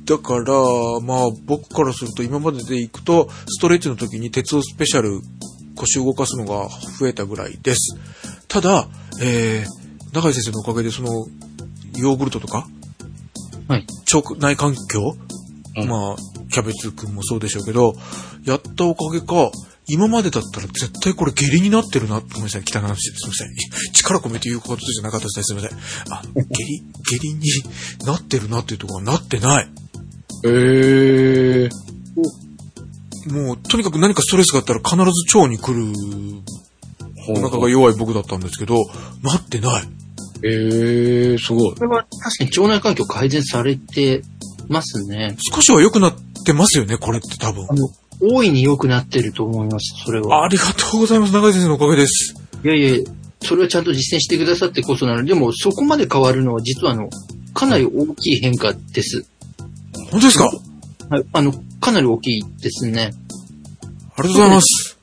だから、まあ、僕からすると今までで行くと、ストレッチの時に鉄をスペシャル腰を動かすのが増えたぐらいです。ただ、えー、中井先生のおかげでその、ヨーグルトとか、はい。腸内環境、うんまあ、キャベツくんもそうでしょうけど、やったおかげか、今までだったら絶対これ下痢になってるな、ごめんなさい、汚い話です。すみません。力込めて言うことじゃなかったですね。すみません。あの、下痢、下痢になってるなっていうところはなってない。ええもう、とにかく何かストレスがあったら必ず腸に来る、お腹が弱い僕だったんですけど、なってない。ええすごい。これは確かに腸内環境改善されてますね。少しは良くなってますよね、これって多分大いに良くなってると思います、それは。ありがとうございます。中井先生のおかげです。いやいや、それはちゃんと実践してくださってこそなので、でもそこまで変わるのは実はあの、かなり大きい変化です。本当ですか？はい、あの、かなり大きいですね。ありがとうございます。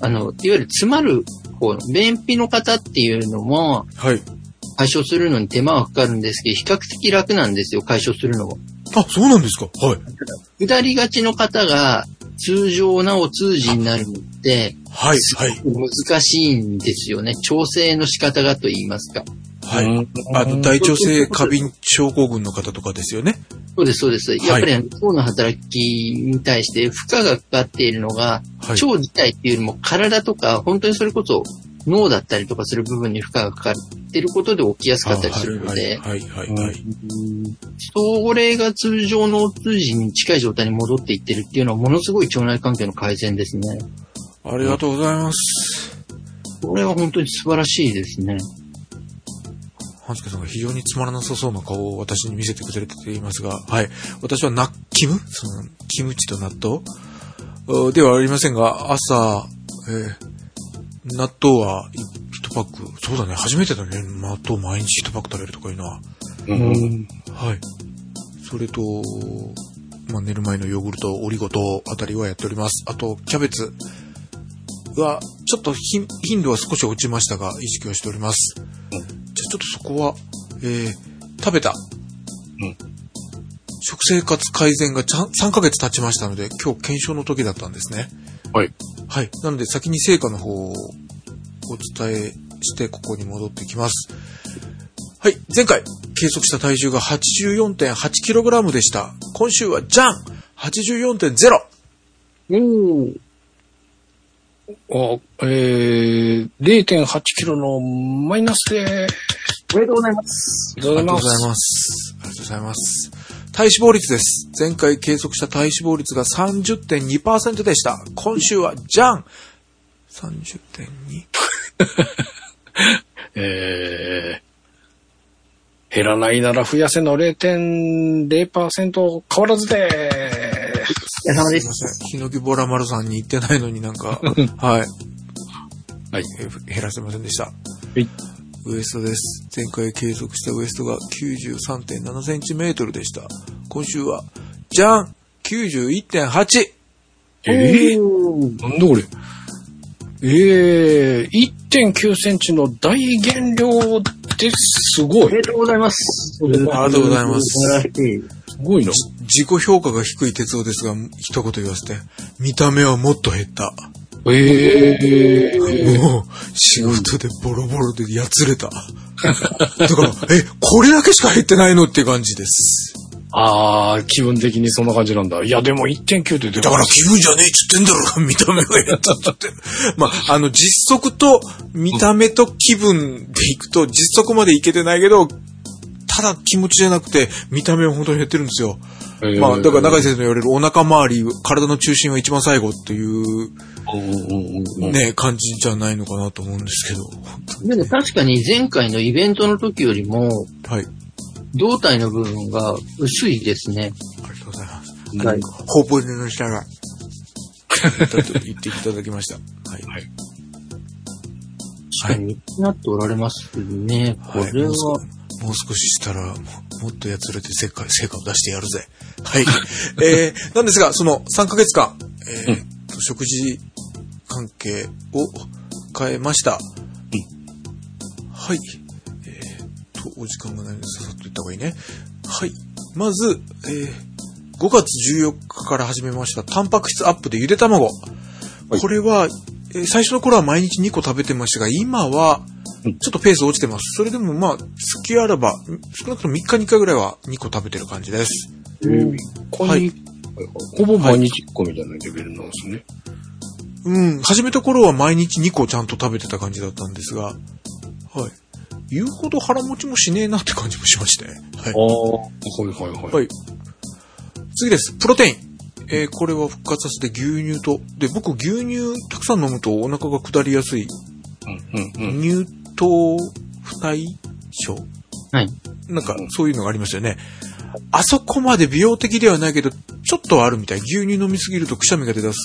あの、いわゆる詰まる方の、便秘の方っていうのもはい。解消するのに手間はかかるんですけど、比較的楽なんですよ、解消するのも。あ、そうなんですか？はい。下りがちの方が通常なお通じになるのって、はい、はい。難しいんですよね。調整の仕方がと言いますか。はい。うんあの、大腸性過敏症候群の方とかですよね。そうです、そうです。やっぱりあの腸の働きに対して負荷がかかっているのが、はい。腸自体っていうよりも体とか、本当にそれこそ脳だったりとかする部分に負荷がかかっていることで起きやすかったりするので、はい、はい、はい。はいそれが通常のお通じに近い状態に戻っていってるっていうのはものすごい腸内環境の改善ですね。ありがとうございます。これは本当に素晴らしいですね。半助さんが非常につまらなさそうな顔を私に見せてくれていますが、はい。私はナッキム？その、キムチと納豆？おではありませんが、朝、えー納豆は一パック、そうだね、初めてだね、納豆毎日一パック食べるとかいうのは。うん。はい。それと、まあ、寝る前のヨーグルト、オリゴ糖あたりはやっております。あと、キャベツは、ちょっと頻頻度は少し落ちましたが、意識はしております。じゃあちょっとそこは、えー、食べた。うん食生活改善がちゃん3ヶ月経ちましたので、今日検証の時だったんですね。はい。はい。なので、先に成果の方をお伝えして、ここに戻ってきます。はい。前回、計測した体重が 84.8kg でした。今週は、じゃん !84.0! おあ、えー、0.8キロのマイナスでおめでとうございます。ありがとうございす。ます。ありがとうございます。体脂肪率です。前回計測した体脂肪率が30.2%でした。今週は、じゃん !30.2? えー、減らないなら増やせの0.0%変わらずでお疲れ様ですす。いません。ヒノキボラ丸さんに言ってないのになんか、はい。はい。えー減らせませんでした。はい。ウエストです。前回計測したウエストが93.7センチメートルでした。今週は、じゃん !91.8! えー、なんだこれ？えー、1.9センチの大減量ですごい。おめでとうございます。ありがとうございます。すごいな。自己評価が低い鉄夫ですが、一言言わせて、見た目はもっと減った。えー、もう、仕事でボロボロでやつれた。だから、え、これだけしか減ってないのって感じです。あー、気分的にそんな感じなんだ。いや、でも1.9ってだから気分じゃねえっつってんだろ、見た目が減ったっつって。まあ、あの、実測と見た目と気分でいくと、実測までいけてないけど、ただ気持ちじゃなくて、見た目は本当に減ってるんですよ。まあ、だから中井先生の言われるお腹周り、体の中心は一番最後っていう。ね、感じじゃないのかなと思うんですけど。でも確かに前回のイベントの時よりも、はい。胴体の部分が薄いですね。ありがとうございます。はい。ほぼ寝の下が、だと言っていただきました。はい。はい確かに、なっておられますね。こはいれは、もう少もう少ししたら、ももっとやつれて成果成果を出してやるぜ。はい。えー、なんですが、その3ヶ月間、えーと食事関係を変えました。はい。えー、と、お時間がないので、ささっと言った方がいいね。はい。まず、えー、5月14日から始めました、タンパク質アップでゆで卵。はいこれは、えー最初の頃は毎日2個食べてましたが、今は、ちょっとペース落ちてます。それでもまあ、月あらば、少なくとも3日に1回ぐらいは2個食べてる感じです。えー、こはいにほぼ毎日1個みたいなレベルなんですね。うん、始めた頃は毎日2個ちゃんと食べてた感じだったんですが、はい。言うほど腹持ちもしねえなって感じもしまして。はいあ。あ、はいはいはい。はい。次です。プロテイン。えーこれは復活させて牛乳と、で、僕牛乳たくさん飲むとお腹が下りやすい、うんうんうん。乳糖不対症はい。なんか、そういうのがありますよね。あそこまで美容的ではないけど、ちょっとはあるみたい。牛乳飲みすぎるとくしゃみが出だす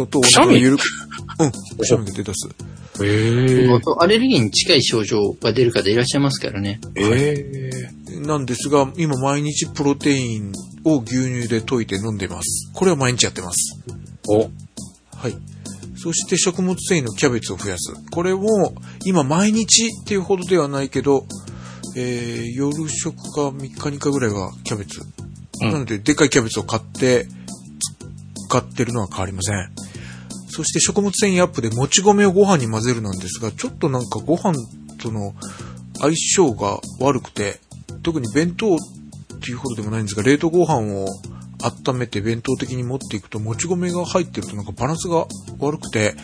のと、お腹が緩く、うん、くしゃみが出だす。ええアレルギーに近い症状が出る方いらっしゃいますからね。ええなんですが、今毎日プロテインを牛乳で溶いて飲んでます。これは毎日やってます。お、はい。そして食物繊維のキャベツを増やす。これも今毎日っていうほどではないけど、えー、夜食が3日に1回ぐらいはキャベツ。うんなので、でかいキャベツを買って、使ってるのは変わりません。そして食物繊維アップでもち米をご飯に混ぜるなんですが、ちょっとなんかご飯との相性が悪くて、特に弁当っていうほどでもないんですが、冷凍ご飯を温めて弁当的に持っていくと、もち米が入ってるとなんかバランスが悪くて、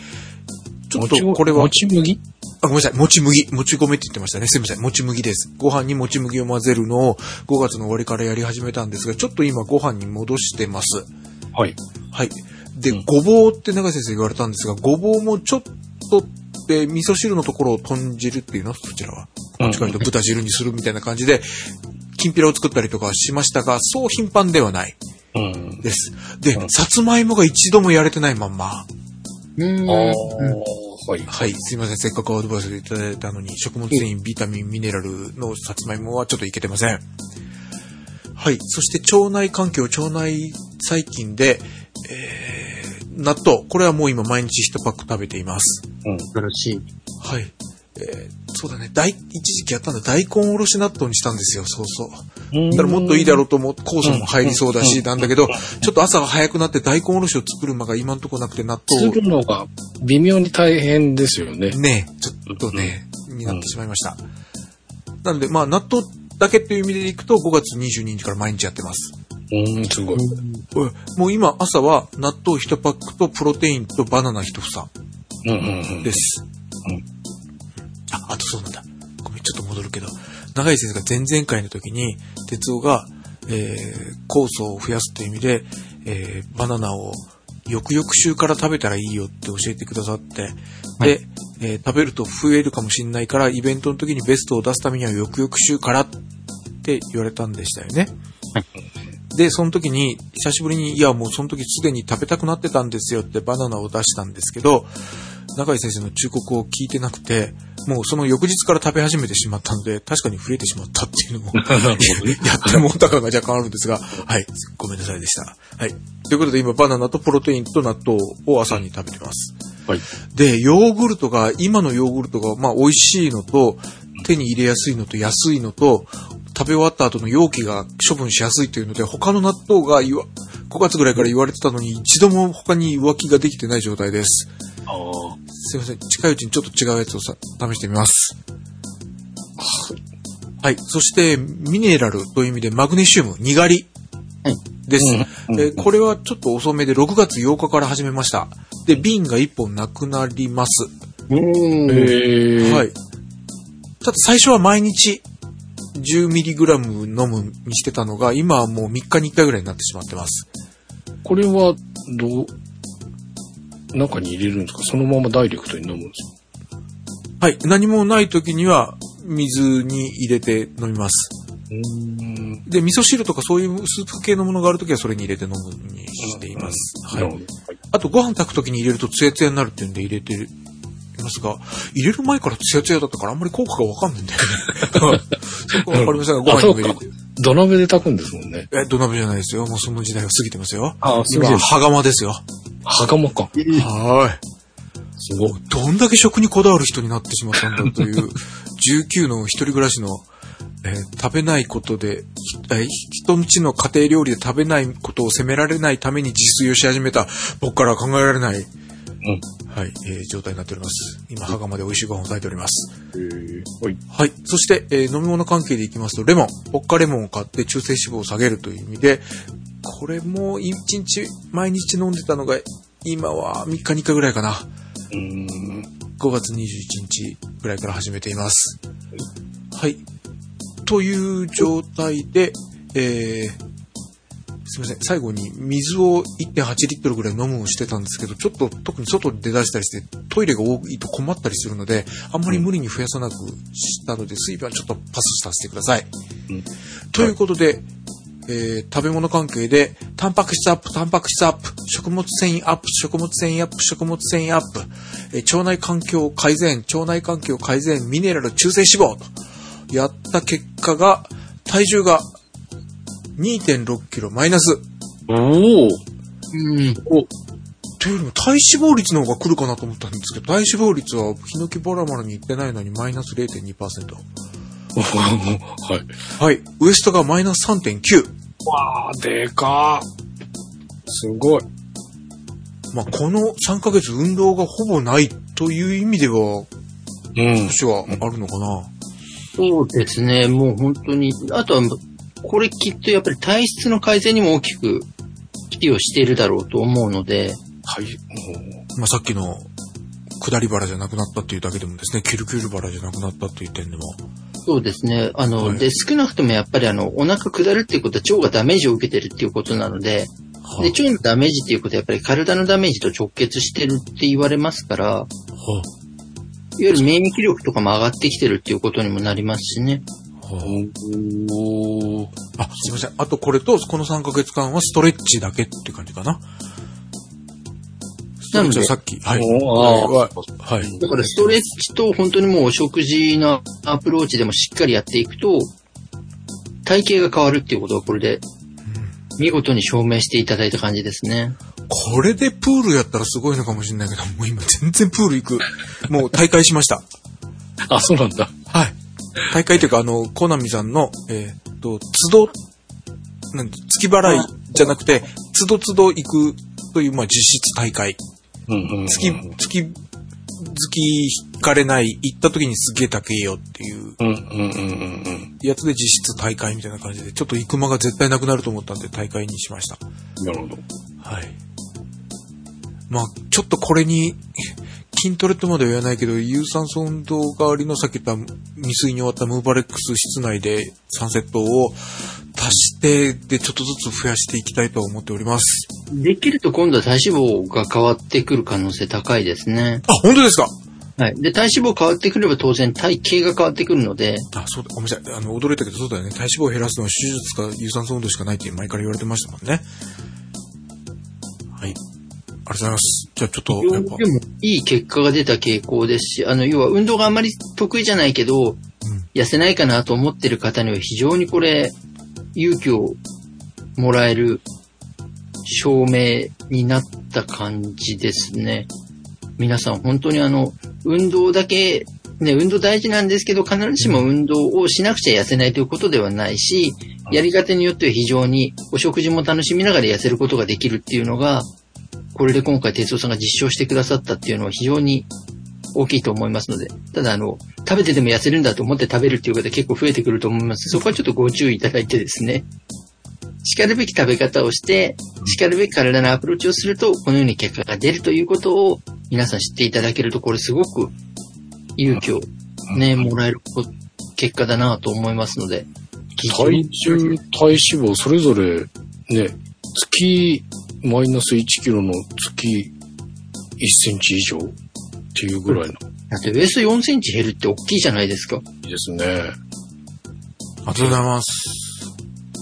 ちょっとこれはも、ち麦あ、ごめんなさい、もち麦、もち米って言ってましたね。すみません、もち麦です。ご飯にもち麦を混ぜるのを5月の終わりからやり始めたんですが、ちょっと今ご飯に戻してます。はい。はい。で、うんごぼうって長井先生言われたんですが、ごぼうもちょっとで、味噌汁のところを豚汁っていうの？そちらは。うんどっちかというと豚汁にするみたいな感じで、きんぴらを作ったりとかはしましたが、そう頻繁ではないうん。です。でう、んさつまいもが一度もやれてないまんま。うーん。ああ、うんはい。はい、すいません。せっかくアドバイスいただいたのに、食物繊維、ビタミン、ミネラルのさつまいもはちょっといけてません。はい。そして腸内環境、腸内細菌で、えー、納豆。これはもう今毎日1パック食べています。うん。素晴らしい。はい。えー、そうだね。大、一時期やったんだ。大根おろし納豆にしたんですよ。そうそう。だからもっといいだろうと思う。酵素も入りそうだし、なんだけど、ちょっと朝が早くなって大根おろしを作る間が今んとこなくて納豆を作るのが微妙に大変ですよね。ねちょっとね、になってしまいました。なので、まあ、納豆だけっていう意味でいくと、5月22日から毎日やってます。うん、すごい。うんもう今、朝は納豆1パックとプロテインとバナナ1房うんうんうん。です。うんあ、あとそうなんだ。ごめん、ちょっと戻るけど、長井先生が前々回の時に、哲夫が、えー、酵素を増やすという意味で、えー、バナナを翌々週から食べたらいいよって教えてくださって、はで、えー食べると増えるかもしれないから、イベントの時にベストを出すためには翌々週からって言われたんでしたよね。で、その時に、久しぶりに、いや、もうその時すでに食べたくなってたんですよってバナナを出したんですけど、中井先生の忠告を聞いてなくて、もうその翌日から食べ始めてしまったので、確かに増えてしまったっていうのも、やってもうた感が若干あるんですが、はい、ごめんなさいでした。はい。ということで今、バナナとプロテインと納豆を朝に食べてます。はい。で、ヨーグルトが、今のヨーグルトが、まあ、美味しいのと、手に入れやすいのと安いのと、食べ終わった後の容器が処分しやすいというので、他の納豆が言わ、5月ぐらいから言われてたのに、一度も他に浮気ができてない状態です。ああ。すいません。近いうちにちょっと違うやつをさ、試してみます。はい。そして、ミネラルという意味で、マグネシウム、にがり。はいです。うこれはちょっと遅めで、6月8日から始めました。で、瓶が1本なくなります。はい。ただ最初は毎日 10mg 飲むにしてたのが、今はもう3日に1回ぐらいになってしまってます。これは、どう、中に入れるんですか？そのままダイレクトに飲むんですはい。何もない時には、水に入れて飲みます。で、味噌汁とかそういうスープ系のものがある時はそれに入れて飲むにしています。はいあと、ご飯炊く時に入れるとツヤツヤになるっていうんで入れていますが、入れる前からツヤツヤだったからあんまり効果がわかんないんだよね。そこはわかりませんが、ご飯にも入れて。。土鍋で炊くんですもんね。え、土鍋じゃないですよ。もうその時代は過ぎてますよ。あ今は羽釜ですよ。袴か。はい。すごい。どんだけ食にこだわる人になってしまったんだという、19の一人暮らしの、えー食べないことで、人んちの家庭料理で食べないことを責められないために自炊をし始めた僕からは考えられない、うん。はい、えー状態になっております。今、羽釜で美味しいご飯を炊いております。えー、はい。はい。そして、えー飲み物関係でいきますと、レモン。ポッカレモンを買って中性脂肪を下げるという意味で、これも一日、毎日飲んでたのが、今は3日に1回ぐらいかな。うん。5月21日ぐらいから始めています。はい。という状態で、えー、すみません。最後に水を1.8リットルぐらい飲むをしてたんですけど、ちょっと特に外に出だしたりして、トイレが多いと困ったりするので、あんまり無理に増やさなくしたので、水分はちょっとパスさせてください。うんということで、えー食べ物関係で、タンパク質アップ、タンパク質アップ、食物繊維アップ、食物繊維アップ、食物繊維アップ、えー腸内環境改善、腸内環境改善、ミネラル中性脂肪と、やった結果が、体重が2.6キロマイナス。おおうん。というよりも体脂肪率の方が来るかなと思ったんですけど、体脂肪率はヒノキバラマラに行ってないのにマイナス0.2%。はい。はい。ウエストがマイナス3.9。わあ、でかすごい。まあ、この3ヶ月運動がほぼないという意味では、うん。年はあるのかな。そうですね。もう本当に、あとは、これきっとやっぱり体質の改善にも大きく寄与しているだろうと思うので、はい。まあ、さっきの下り腹じゃなくなったっていうだけでもですね、キルキル腹じゃなくなったっていう点でも。そうですね。あの、はいで、少なくともやっぱりあの、お腹下るっていうことは腸がダメージを受けてるっていうことなので、はで、腸のダメージっていうことはやっぱり体のダメージと直結してるって言われますから、いわはゆる免疫力とかも上がってきてるっていうことにもなりますしね。あはおーあ、あ、すいません。あとこれと、この3ヶ月間はストレッチだけって感じかな。ストレッチはさっき、はい。はい。はい。だからストレッチと本当にもうお食事のアプローチでもしっかりやっていくと、体型が変わるっていうことをこれで見事に証明していただいた感じですね。これでプールやったらすごいのかもしれないけど、もう今全然プール行く。もう大会しました。あ、そうなんだ。はい。大会というか、あの、コナミさんの、えーっと、都度、なんて月払いじゃなくて、都度都度行くという、まあ、実質大会。月、月、月引かれない、行った時にすげえ高えよっていう。やつで実質大会みたいな感じで、ちょっと行く間が絶対なくなると思ったんで大会にしました。なるほど。はい。まあ、ちょっとこれに、筋トレとまでは言わないけど、有酸素運動代わりのさっき言った未遂に終わったムーバレックス室内で3セットを足して、で、ちょっとずつ増やしていきたいと思っております。できると今度は体脂肪が変わってくる可能性高いですね。あ、本当ですか？はい。で、体脂肪変わってくれば当然体型が変わってくるので、あ、そうだ、ごめんなさい。あの、驚いたけど、そうだよね。体脂肪を減らすのは手術か有酸素運動しかないって前から言われてましたもんね。はい。ありがとうございます。じゃあちょっと、やっぱで、もいい結果が出た傾向ですし、あの、要は運動があんまり得意じゃないけど、痩せないかなと思ってる方には非常にこれ、勇気をもらえる証明になった感じですね。皆さん本当にあの、運動だけ、ね、運動大事なんですけど、必ずしも運動をしなくちゃ痩せないということではないし、やり方によっては非常にお食事も楽しみながら痩せることができるっていうのが、これで今回哲夫さんが実証してくださったっていうのは非常に大きいと思いますので、ただあの、食べてでも痩せるんだと思って食べるっていう方結構増えてくると思います。そこはちょっとご注意いただいてですね。叱るべき食べ方をして、叱るべき体のアプローチをすると、このように結果が出るということを皆さん知っていただけると、これすごく勇気をね、もらえるこ結果だなと思いますので。体重、体脂肪、それぞれ、ね、月、マイナス1キロの月1センチ以上っていうぐらいの。だってウエスト4センチ減るって大きいじゃないですか。いいですね。ありがとうございます。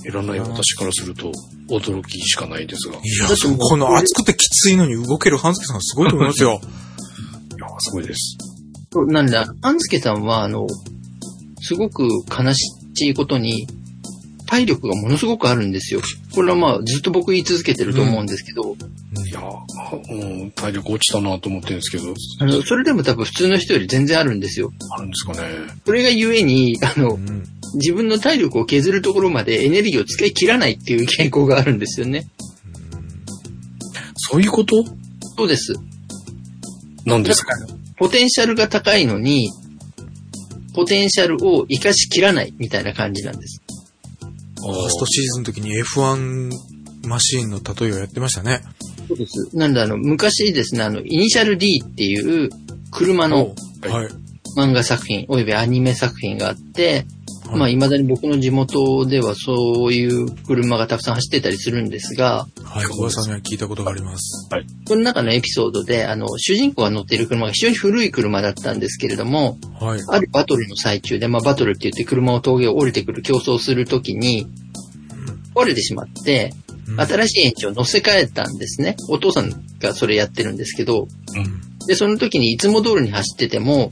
いらない私からすると、驚きしかないですが。いいや、そうこの暑くてきついのに動ける半助さんすごいと思いますよ。や、すごいです。なんだ、半助さんは、あの、すごく悲しいことに、体力がものすごくあるんですよ。これはまあ、ずっと僕言い続けてると思うんですけど、いや、うん、体力落ちたなと思ってるんですけど、あの、それでも多分普通の人より全然あるんですよ。あるんですかね。それがゆえに、あのう、ん自分の体力を削るところまでエネルギーを使い切らないっていう傾向があるんですよね。そういうこと？そうです。なんですか？ポテンシャルが高いのに、ポテンシャルを活かしきらないみたいな感じなんです。ファーストシーズンの時に F1 マシーンの例えをやってましたね。そうです。なんであの、昔ですね、あの、イニシャル D っていう車のはい。漫画作品、およびアニメ作品があって、まあ、未だに僕の地元ではそういう車がたくさん走ってたりするんですが、はい、噂には聞いたことがあります。この中のエピソードで、あの、主人公が乗っている車が非常に古い車だったんですけれども、はい。あるバトルの最中で、まあ、バトルって言って車を峠を降りてくる競争をするときに、折れてしまって、うん新しいエンジンを乗せ替えたんですね。お父さんがそれやってるんですけど、うん。で、その時にいつも通りに走ってても、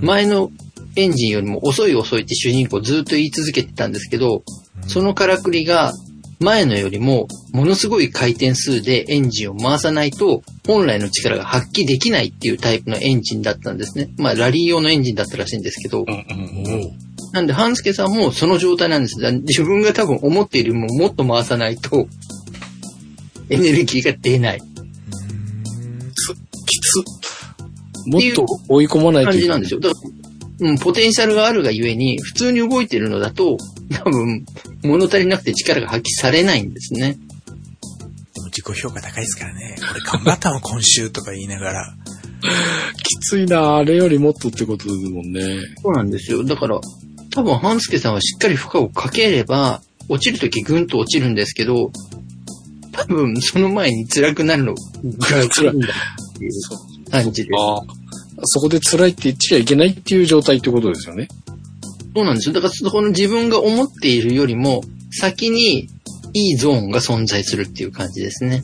前のエンジンよりも遅い遅いって主人公ずっと言い続けてたんですけど、そのからくりが前のよりもものすごい回転数でエンジンを回さないと本来の力が発揮できないっていうタイプのエンジンだったんですね。まあラリー用のエンジンだったらしいんですけどなんで半助さんもその状態なんです。だ自分が多分思っているよりももっと回さないとエネルギーが出ないきつ。もっと追い込まないといけない。感じなんですよ。だから、うん、ポテンシャルがあるがゆえに、普通に動いてるのだと、多分、物足りなくて力が発揮されないんですね。でも自己評価高いですからね。俺頑張ったの今週とか言いながら。きついなあれよりもっとってことですもんね。そうなんですよ。だから、多分、半助さんはしっかり負荷をかければ、落ちるときぐんと落ちるんですけど、多分、その前に辛くなるのが辛いんだっていう感じです。そこで辛いって言っちゃいけないっていう状態ってことですよね。そうなんですよ。だから、そこの自分が思っているよりも、先にいいゾーンが存在するっていう感じですね。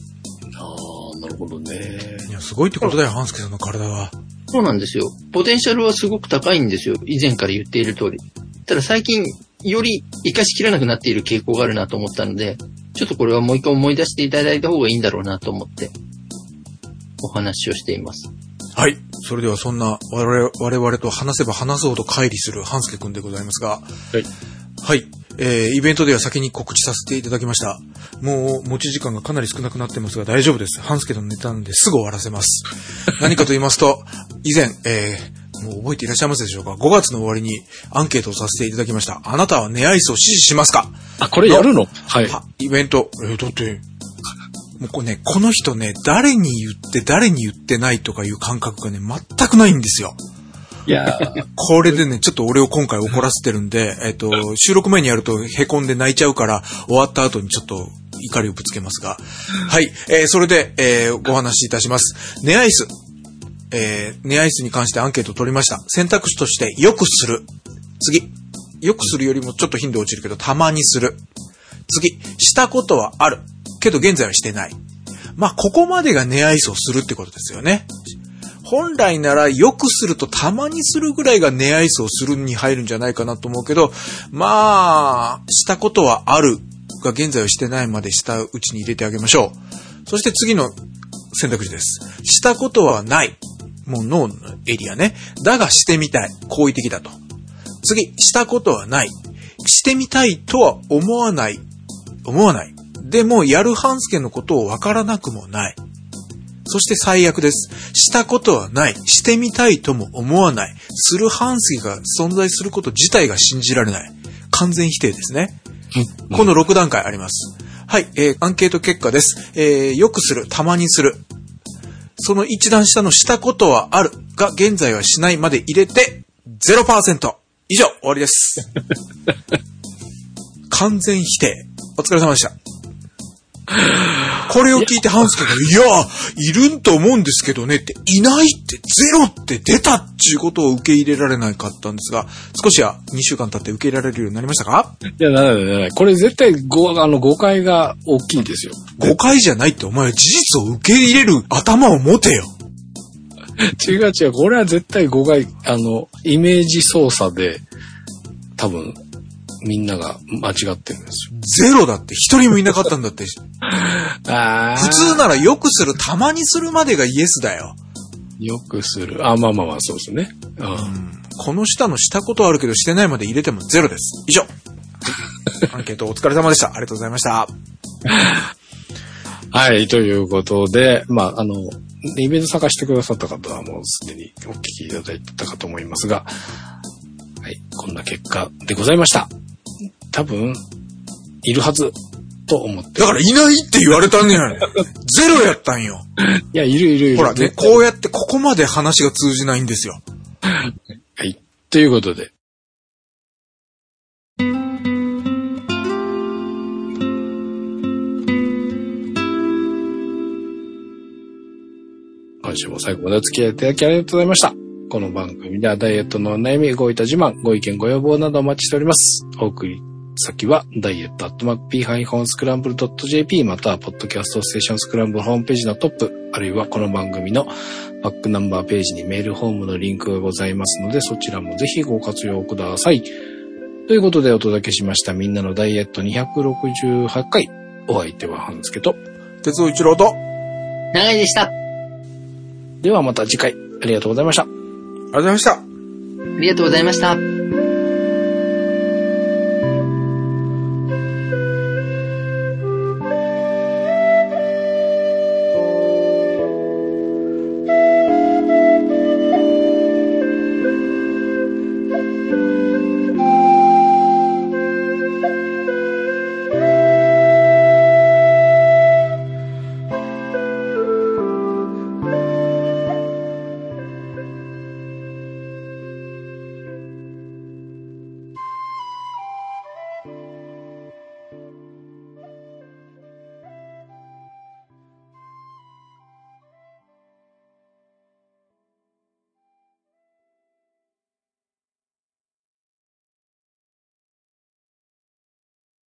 ああ、なるほどね。いや、すごいってことだよ、半助さんの体は。そうなんですよ。ポテンシャルはすごく高いんですよ。以前から言っている通り。ただ最近、より活かしきらなくなっている傾向があるなと思ったので、ちょっとこれはもう一回思い出していただいた方がいいんだろうなと思って、お話をしています。はい。それではそんな我々我々と話せば話すほど乖離する半助くんでございますが、はい。はい。えー、イベントでは先に告知させていただきました。もう持ち時間がかなり少なくなってますが大丈夫です。半助のネタなんですぐ終わらせます。何かと言いますと、以前、えー、もう覚えていらっしゃいますでしょうか ?5 月の終わりにアンケートをさせていただきました。あなたはネアイスを支持しますか？あ、これやるのはい。はイベント。えーだって、もうこれね、この人ね、誰に言って誰に言ってないとかいう感覚がね、全くないんですよ。いやーこれでね、ちょっと俺を今回怒らせてるんで、えっと、収録前にやると凹んで泣いちゃうから、終わった後にちょっと怒りをぶつけますが。はい、えー、それで、えー、ご話しいたします。ネアイス。えー、ネアイスに関してアンケートを取りました。選択肢として、よくする。次。よくするよりもちょっと頻度落ちるけど、たまにする。次。したことはある。けど現在はしてない。まあ、ここまでがネアイスをするってことですよね。本来ならよくするとたまにするぐらいがネアイスをするに入るんじゃないかなと思うけど、まあ、したことはあるが現在はしてないまでしたうちに入れてあげましょう。そして次の選択肢です。したことはない。もう脳のエリアね。だがしてみたい。好意的だと。次、したことはない。してみたいとは思わない。思わない。でも、やる半助のことをわからなくもない。そして最悪です。したことはない。してみたいとも思わない。する半助が存在すること自体が信じられない。完全否定ですね。この6段階あります。はい、えー、アンケート結果です。えー、よくする、たまにする。その一段下のしたことはあるが現在はしないまで入れて0%。以上、終わりです。完全否定。お疲れ様でした。これを聞いてハンスケが、いや、いるんと思うんですけどねって、いないって、ゼロって出たっていうことを受け入れられなかったんですが、少しは2週間経って受け入れられるようになりましたか？いや、ならない。これ絶対ご、あの、誤解が大きいんですよ。誤解じゃないってお前は事実を受け入れる頭を持てよ。違う違う。これは絶対誤解、あの、イメージ操作で、多分、みんなが間違ってるんですよ。ゼロだって一人もいなかったんだって。あ普通ならよくする、たまにするまでがイエスだよ。よくする。あ、まあまあまあ、そうですね。うん。この下のしたことあるけどしてないまで入れてもゼロです。以上。アンケートお疲れ様でした。ありがとうございました。はい、ということで、まあ、あの、イベント参加してくださった方はもうすでにお聞きいただいたかと思いますが、はい、こんな結果でございました。多分、いるはず、と思って。だからいないって言われたんじゃないゼロやったんよ。いや、いるいるいる。ほらね、こうやってここまで話が通じないんですよ。はい。ということで。今週も最後までお付き合いいただきありがとうございました。この番組ではダイエットのお悩み、ごいた自慢、ご意見、ご要望などお待ちしております。お送り先は、ダイエットアットマーク p-scramble.jp または、ポッドキャストステーションスクランブルホームページのトップ、あるいはこの番組のバックナンバーページにメールフォームのリンクがございますので、そちらもぜひご活用ください。ということでお届けしました、みんなのダイエット268回。お相手は半助と。鉄尾一郎と、長井でした。あではまた次回、ありがとうございました。ありがとうございました。りがとうございました。